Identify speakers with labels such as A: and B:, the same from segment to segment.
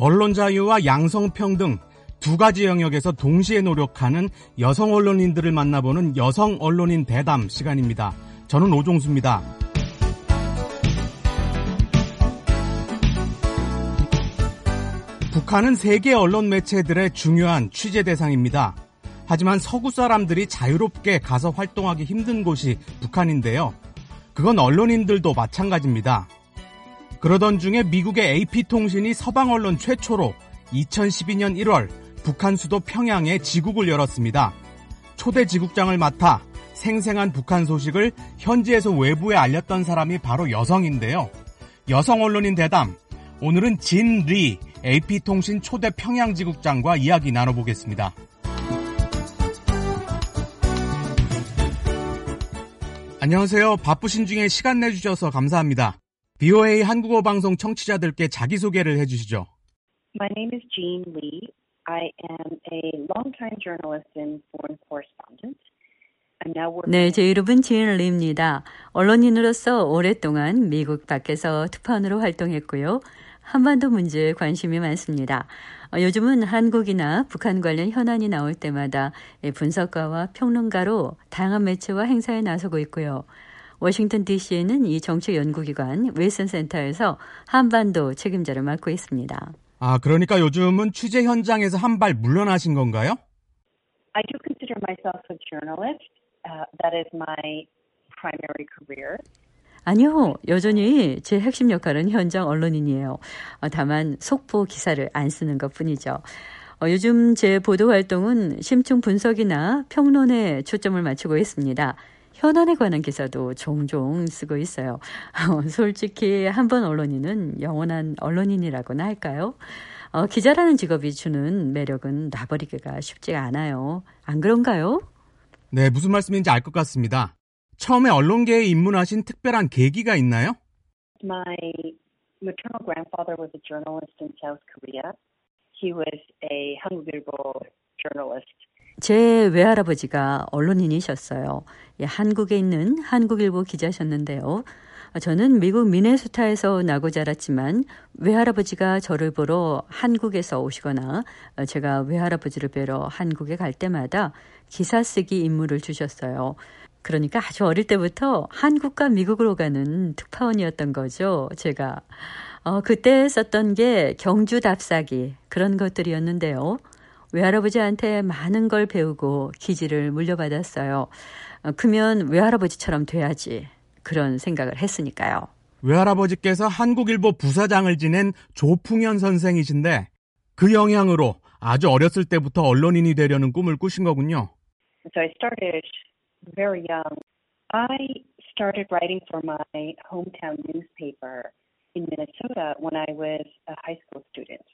A: 언론 자유와 양성평등 두 가지 영역에서 동시에 노력하는 여성 언론인들을 만나보는 여성 언론인 대담 시간입니다. 저는 오종수입니다. 북한은 세계 언론 매체들의 중요한 취재 대상입니다. 하지만 서구 사람들이 자유롭게 가서 활동하기 힘든 곳이 북한인데요. 그건 언론인들도 마찬가지입니다. 그러던 중에 미국의 AP통신이 서방 언론 최초로 2012년 1월 북한 수도 평양에 지국을 열었습니다. 초대 지국장을 맡아 생생한 북한 소식을 현지에서 외부에 알렸던 사람이 바로 여성인데요. 여성 언론인 대담. 오늘은 진 리 AP통신 초대 평양 지국장과 이야기 나눠보겠습니다. 안녕하세요. 바쁘신 중에 시간 내주셔서 감사합니다. BOA 한국어 방송 청취자들께 자기소개를 해주시죠.
B: My name is Jean Lee. I am a longtime journalist and foreign correspondent.
C: 네, 제 이름은 지인 리입니다. 언론인으로서 오랫동안 미국 밖에서 특파원으로 활동했고요. 한반도 문제에 관심이 많습니다. 어, 요즘은 한국이나 북한 관련 현안이 나올 때마다 분석가와 평론가로 다양한 매체와 행사에 나서고 있고요. 워싱턴 DC에는 이 정치 연구기관 웨슨 센터에서 한반도 책임자를 맡고 있습니다.
A: 아, 그러니까 요즘은 취재 현장에서 한 발 물러나신 건가요?
B: I do consider myself a journalist. Uh, that is my primary career.
C: 아니요, 여전히 제 핵심 역할은 현장 언론인이에요. 어, 다만 속보 기사를 안 쓰는 것 뿐이죠. 어, 요즘 제 보도 활동은 심층 분석이나 평론에 초점을 맞추고 있습니다. 현안에 관한 기사도 종종 쓰고 있어요. 어, 솔직히 한 번 언론인은 영원한 언론인이라고나 할까요? 어, 기자라는 직업이 주는 매력은 놔버리기가 쉽지가 않아요. 안 그런가요?
A: 네, 무슨 말씀인지 알 것 같습니다. 처음에 언론계에 입문하신 특별한 계기가 있나요?
B: My maternal grandfather was a journalist in South Korea. He was a 한국일보 journalist.
C: 제 외할아버지가 언론인이셨어요. 예, 한국에 있는 한국일보 기자셨는데요. 저는 미국 미네소타에서 나고 자랐지만 외할아버지가 저를 보러 한국에서 오시거나 제가 외할아버지를 뵈러 한국에 갈 때마다 기사 쓰기 임무를 주셨어요. 그러니까 아주 어릴 때부터 한국과 미국으로 가는 특파원이었던 거죠, 제가. 어, 그때 썼던 게 경주 답사기, 그런 것들이었는데요. 외할아버지한테 많은 걸 배우고 기지를 물려받았어요. 어, 크면 외할아버지처럼 돼야지. 그런 생각을 했으니까요.
A: 외할아버지께서 한국일보 부사장을 지낸 조풍현 선생이신데 그 영향으로 아주 어렸을 때부터 언론인이 되려는 꿈을 꾸신 거군요.
B: So I started very young. I started writing for my hometown newspaper in Minnesota when I was a high school student.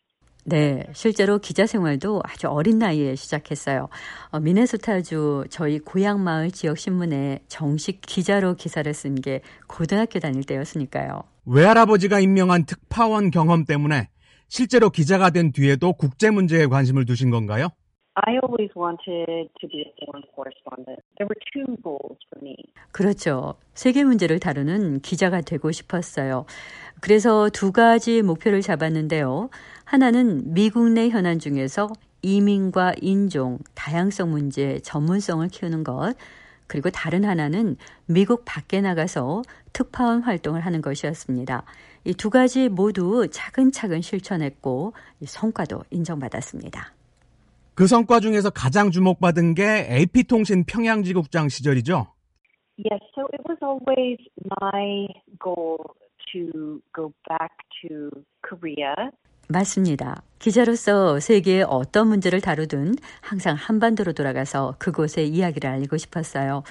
C: 네, 실제로 기자 생활도 아주 어린 나이에 시작했어요. 어, 미네소타주 저희 고향 마을 지역 신문에 정식 기자로 기사를 쓴 게 고등학교 다닐 때였으니까요.
A: 외할아버지가 임명한 특파원 경험 때문에 실제로 기자가 된 뒤에도 국제 문제에 관심을 두신 건가요?
B: I always wanted to be a foreign correspondent. There were two goals for me.
C: 그렇죠. 세계 문제를 다루는 기자가 되고 싶었어요. 그래서 두 가지 목표를 잡았는데요. 하나는 미국 내 현안 중에서 이민과 인종, 다양성 문제 전문성을 키우는 것. 그리고 다른 하나는 미국 밖에 나가서 특파원 활동을 하는 것이었습니다. 이 두 가지 모두 차근차근 실천했고 성과도 인정받았습니다.
A: 그 성과 중에서 가장 주목받은 게 AP통신 평양지국장 시절이죠?
B: Yes, so it was always my goal to go back to Korea.
C: 맞습니다. 기자로서 세계의 어떤 문제를 다루든 항상 한반도로 돌아가서 그곳의 이야기를 알리고 싶었어요.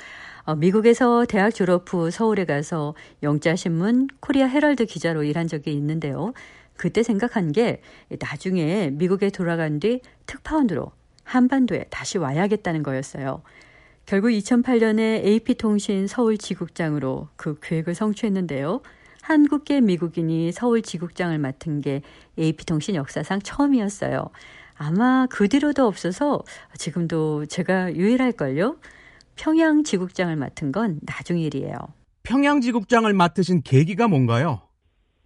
C: 어, 미국에서 대학 졸업 후 서울에 가서 영자신문 코리아 헤럴드 기자로 일한 적이 있는데요. 그때 생각한 게 나중에 미국에 돌아간 뒤 특파원으로 한반도에 다시 와야겠다는 거였어요. 결국 2008년에 AP통신 서울 지국장으로 그 계획을 성취했는데요. 한국계 미국인이 서울 지국장을 맡은 게 AP통신 역사상 처음이었어요. 아마 그 뒤로도 없어서 지금도 제가 유일할걸요? 평양 지국장을 맡은 건 나중 일이에요.
A: 평양 지국장을 맡으신 계기가 뭔가요?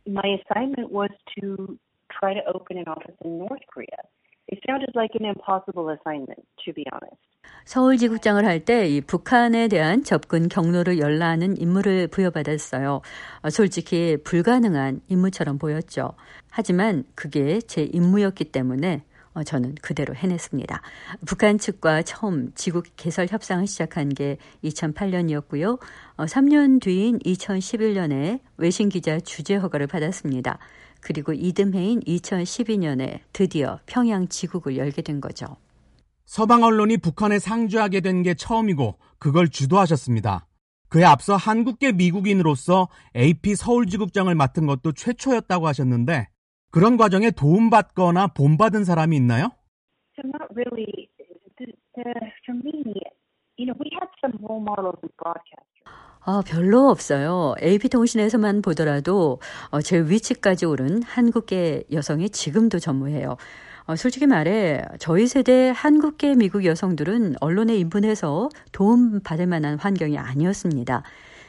B: My assignment was to try to open an office in North Korea. It sounded like an impossible assignment, to be honest.
C: 서울 지국장을 할 때 이 북한에 대한 접근 경로를 열라하는 임무를 부여받았어요. 어, 솔직히 불가능한 임무처럼 보였죠. 하지만 그게 제 임무였기 때문에 어, 저는 그대로 해냈습니다. 북한 측과 처음 지국 개설 협상을 시작한 게 2008년이었고요. 3년 어, 뒤인 2011년에 외신 기자 주재 허가를 받았습니다. 그리고 이듬해인 2012년에 드디어 평양 지국을 열게 된 거죠.
A: 서방 언론이 북한에 상주하게 된 게 처음이고 그걸 주도하셨습니다. 그에 앞서 한국계 미국인으로서 AP 서울지국장을 맡은 것도 최초였다고 하셨는데 그런 과정에 도움받거나 본받은 사람이 있나요?
B: So not really. The, the, for me, you know, we had some role models in broadcasters.
C: 아, 별로 없어요. AP통신에서만 보더라도 어, 제 위치까지 오른 한국계 여성이 지금도 전무해요. 어, 솔직히 말해 저희 세대 한국계 미국 여성들은 언론에 인분해서 도움 받을 만한 환경이 아니었습니다.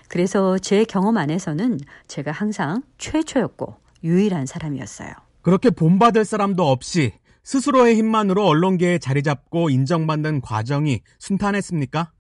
C: 그래서 제 경험 안에서는 제가 항상 최초였고 유일한 사람이었어요.
A: 그렇게 본받을 사람도 없이 스스로의 힘만으로 언론계에 자리 잡고 인정받는 과정이 순탄했습니까?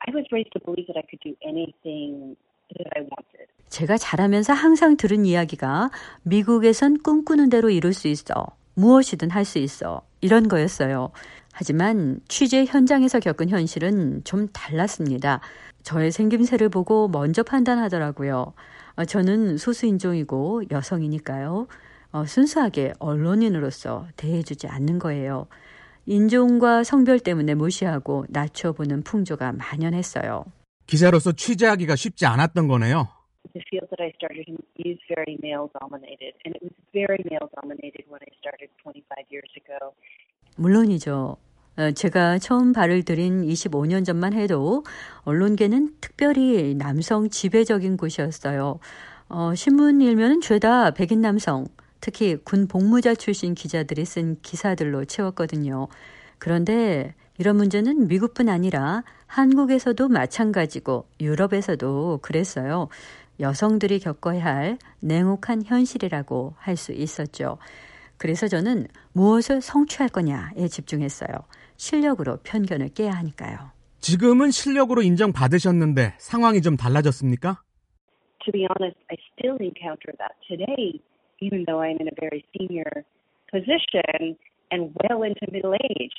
B: I was raised to believe that I could do anything that I wanted.
C: 제가 자라면서 항상 들은 이야기가 미국에선 꿈꾸는 대로 이룰 수 있어. 무엇이든 할 수 있어. 이런 거였어요. 하지만 취재 현장에서 겪은 현실은 좀 달랐습니다. 저의 생김새를 보고 먼저 판단하더라고요. 어, 저는 소수인종이고 여성이니까요. 어, 순수하게 언론인으로서 대해주지 않는 거예요. 인종과 성별 때문에 무시하고 낮춰보는 풍조가 만연했어요.
A: 기자로서 취재하기가 쉽지 않았던 거네요.
B: The field that I started in is very male dominated, and it was very male dominated when I started 25 years ago.
C: 물론이죠. 어, 제가 처음 발을 들인 25년 전만 해도 언론계는 특별히 남성 지배적인 곳이었어요. 어, 신문 일면은 죄다 백인 남성, 특히 군 복무자 출신 기자들이 쓴 기사들로 채웠거든요. 그런데 이런 문제는 미국뿐 아니라 한국에서도 마찬가지고 유럽에서도 그랬어요. 여성들이 겪어야 할 냉혹한 현실이라고 할 수 있었죠. 그래서 저는 무엇을 성취할 거냐에 집중했어요. 실력으로 편견을 깨야 하니까요.
A: 지금은 실력으로 인정받으셨는데 상황이 좀 달라졌습니까?
B: To be honest, I still encounter that today, even though I'm in a very senior position and well into middle age.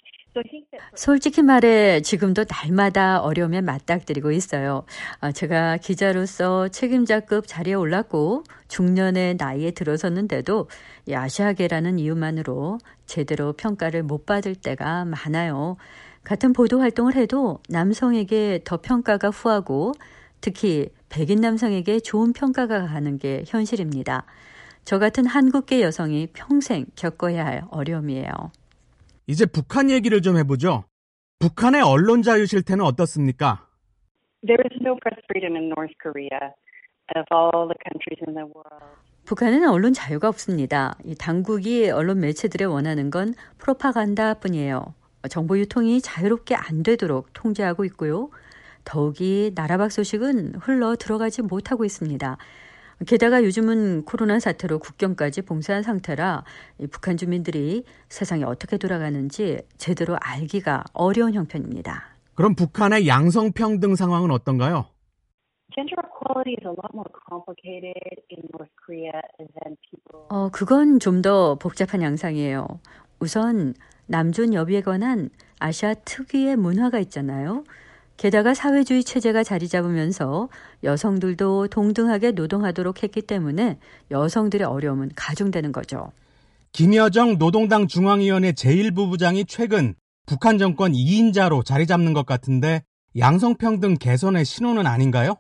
C: 솔직히 말해 지금도 날마다 어려움에 맞닥뜨리고 있어요. 아, 제가 기자로서 책임자급 자리에 올랐고 중년의 나이에 들어섰는데도 이 아시아계라는 이유만으로 제대로 평가를 못 받을 때가 많아요. 같은 보도 활동을 해도 남성에게 더 평가가 후하고 특히 백인 남성에게 좋은 평가가 가는 게 현실입니다. 저 같은 한국계 여성이 평생 겪어야 할 어려움이에요.
A: 이제 북한 얘기를 좀 해보죠. 북한의 언론 자유 실태는 어떻습니까?
B: there is no press freedom in North Korea of all the countries in the world.
C: 북한에는 언론 자유가 없습니다. 이 당국이 언론 매체들에 원하는 건 프로파간다뿐이에요. 정보 유통이 자유롭게 안 되도록 통제하고 있고요. 더욱이 나라 밖 소식은 흘러 들어가지 못하고 있습니다. 게다가 요즘은 코로나 사태로 국경까지 봉쇄한 상태라 북한 주민들이 세상이 어떻게 돌아가는지 제대로 알기가 어려운 형편입니다.
A: 그럼 북한의 양성평등 상황은 어떤가요?
B: Gender equality is a lot more complicated in North Korea than people.
C: 어, 그건 좀 더 복잡한 양상이에요. 우선 남존 여비에 관한 아시아 특유의 문화가 있잖아요. 게다가 사회주의 체제가 자리 잡으면서 여성들도 동등하게 노동하도록 했기 때문에 여성들의 어려움은 가중되는 거죠.
A: 김여정 노동당 중앙위원회 제1부부장이 최근 북한 정권 2인자로 자리 잡는 것 같은데 양성평등 개선의 신호는 아닌가요?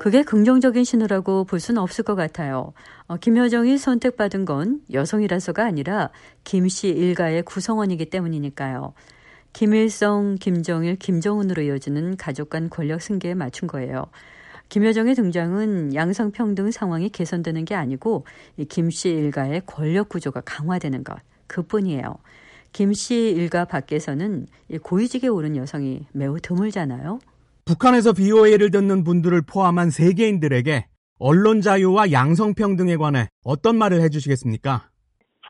C: 그게 긍정적인 신호라고 볼 수는 없을 것 같아요. 어, 김여정이 선택받은 건 여성이라서가 아니라 김씨 일가의 구성원이기 때문이니까요. 김일성, 김정일, 김정은으로 이어지는 가족 간 권력 승계에 맞춘 거예요. 김여정의 등장은 양성평등 상황이 개선되는 게 아니고 이 김씨 일가의 권력 구조가 강화되는 것 그뿐이에요. 김씨 일가 밖에서는 이 고위직에 오른 여성이 매우 드물잖아요.
A: 북한에서 BOA를 듣는 분들을 포함한 세계인들에게 언론 자유와 양성평 등에 관해 어떤 말을 해주시겠습니까?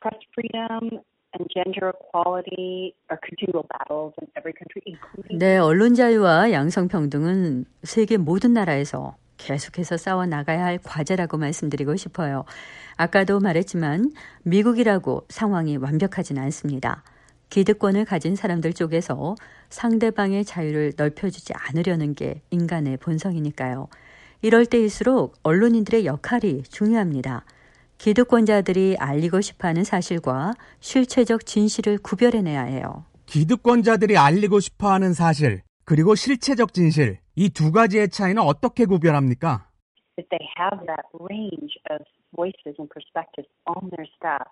B: Press freedom and gender equality are continual battles in every country, including
C: 네, 언론 자유와 양성 평등은 세계 모든 나라에서 계속해서 싸워 나가야 할 과제라고 말씀드리고 싶어요. 아까도 말했지만 미국이라고 상황이 완벽하진 않습니다. 기득권을 가진 사람들 쪽에서 상대방의 자유를 넓혀주지 않으려는 게 인간의 본성이니까요. 이럴 때일수록 언론인들의 역할이 중요합니다. 기득권자들이 알리고 싶어 하는 사실과 실체적 진실을 구별해내야 해요.
A: 기득권자들이 알리고 싶어 하는 사실, 그리고 실체적 진실, 이 두 가지의 차이는 어떻게 구별합니까?
B: that they have that range of voices and perspectives on their staff.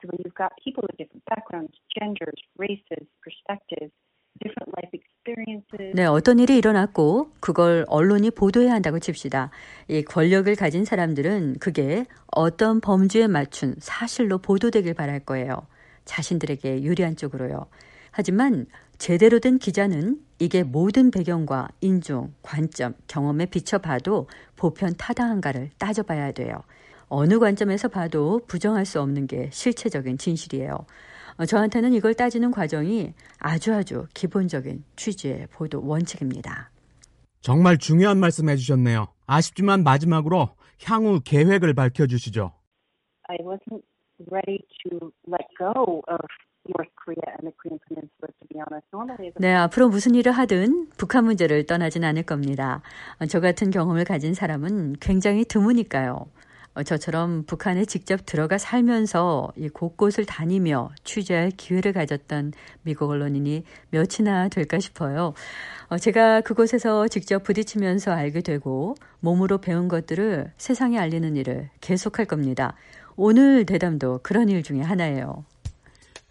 B: So when you've got people with different backgrounds, genders, races, perspectives, different life experiences,
C: 네, 어떤 일이 일어났고 그걸 언론이 보도해야 한다고 칩시다. 이 권력을 가진 사람들은 그게 어떤 범주에 맞춘 사실로 보도되길 바랄 거예요. 자신들에게 유리한 쪽으로요. 하지만 제대로 된 기자는 이게 모든 배경과 인종, 관점, 경험에 비춰봐도 보편 타당한가를 따져봐야 돼요. 어느 관점에서 봐도 부정할 수 없는 게 실체적인 진실이에요. 어, 저한테는 이걸 따지는 과정이 아주 아주 기본적인 취재의 보도 원칙입니다.
A: 정말 중요한 말씀 해주셨네요. 아쉽지만 마지막으로 향후 계획을 밝혀주시죠.
B: I wasn't ready to let go of
C: 네, 앞으로 무슨 일을 하든 북한 문제를 떠나진 않을 겁니다. 어, 저 같은 경험을 가진 사람은 굉장히 드무니까요. 어, 저처럼 북한에 직접 들어가 살면서 이 곳곳을 다니며 취재할 기회를 가졌던 미국 언론인이 몇이나 될까 싶어요. 어, 제가 그곳에서 직접 부딪히면서 알게 되고 몸으로 배운 것들을 세상에 알리는 일을 계속할 겁니다. 오늘 대담도 그런 일 중에 하나예요.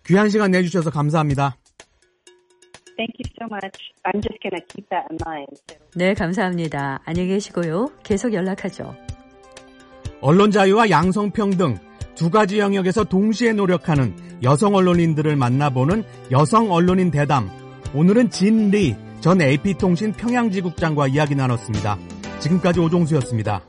A: 귀한 시간 내주셔서 감사합니다.
B: Thank you so much. I'm just to keep that in mind.
C: 네, 감사합니다. 안녕히 계시고요. 계속 연락하죠.
A: 언론 자유와 양성평등 두 가지 영역에서 동시에 노력하는 여성 언론인들을 만나보는 여성 언론인 대담. 오늘은 진리 전 AP통신 평양지국장과 이야기 나눴습니다. 지금까지 오종수였습니다.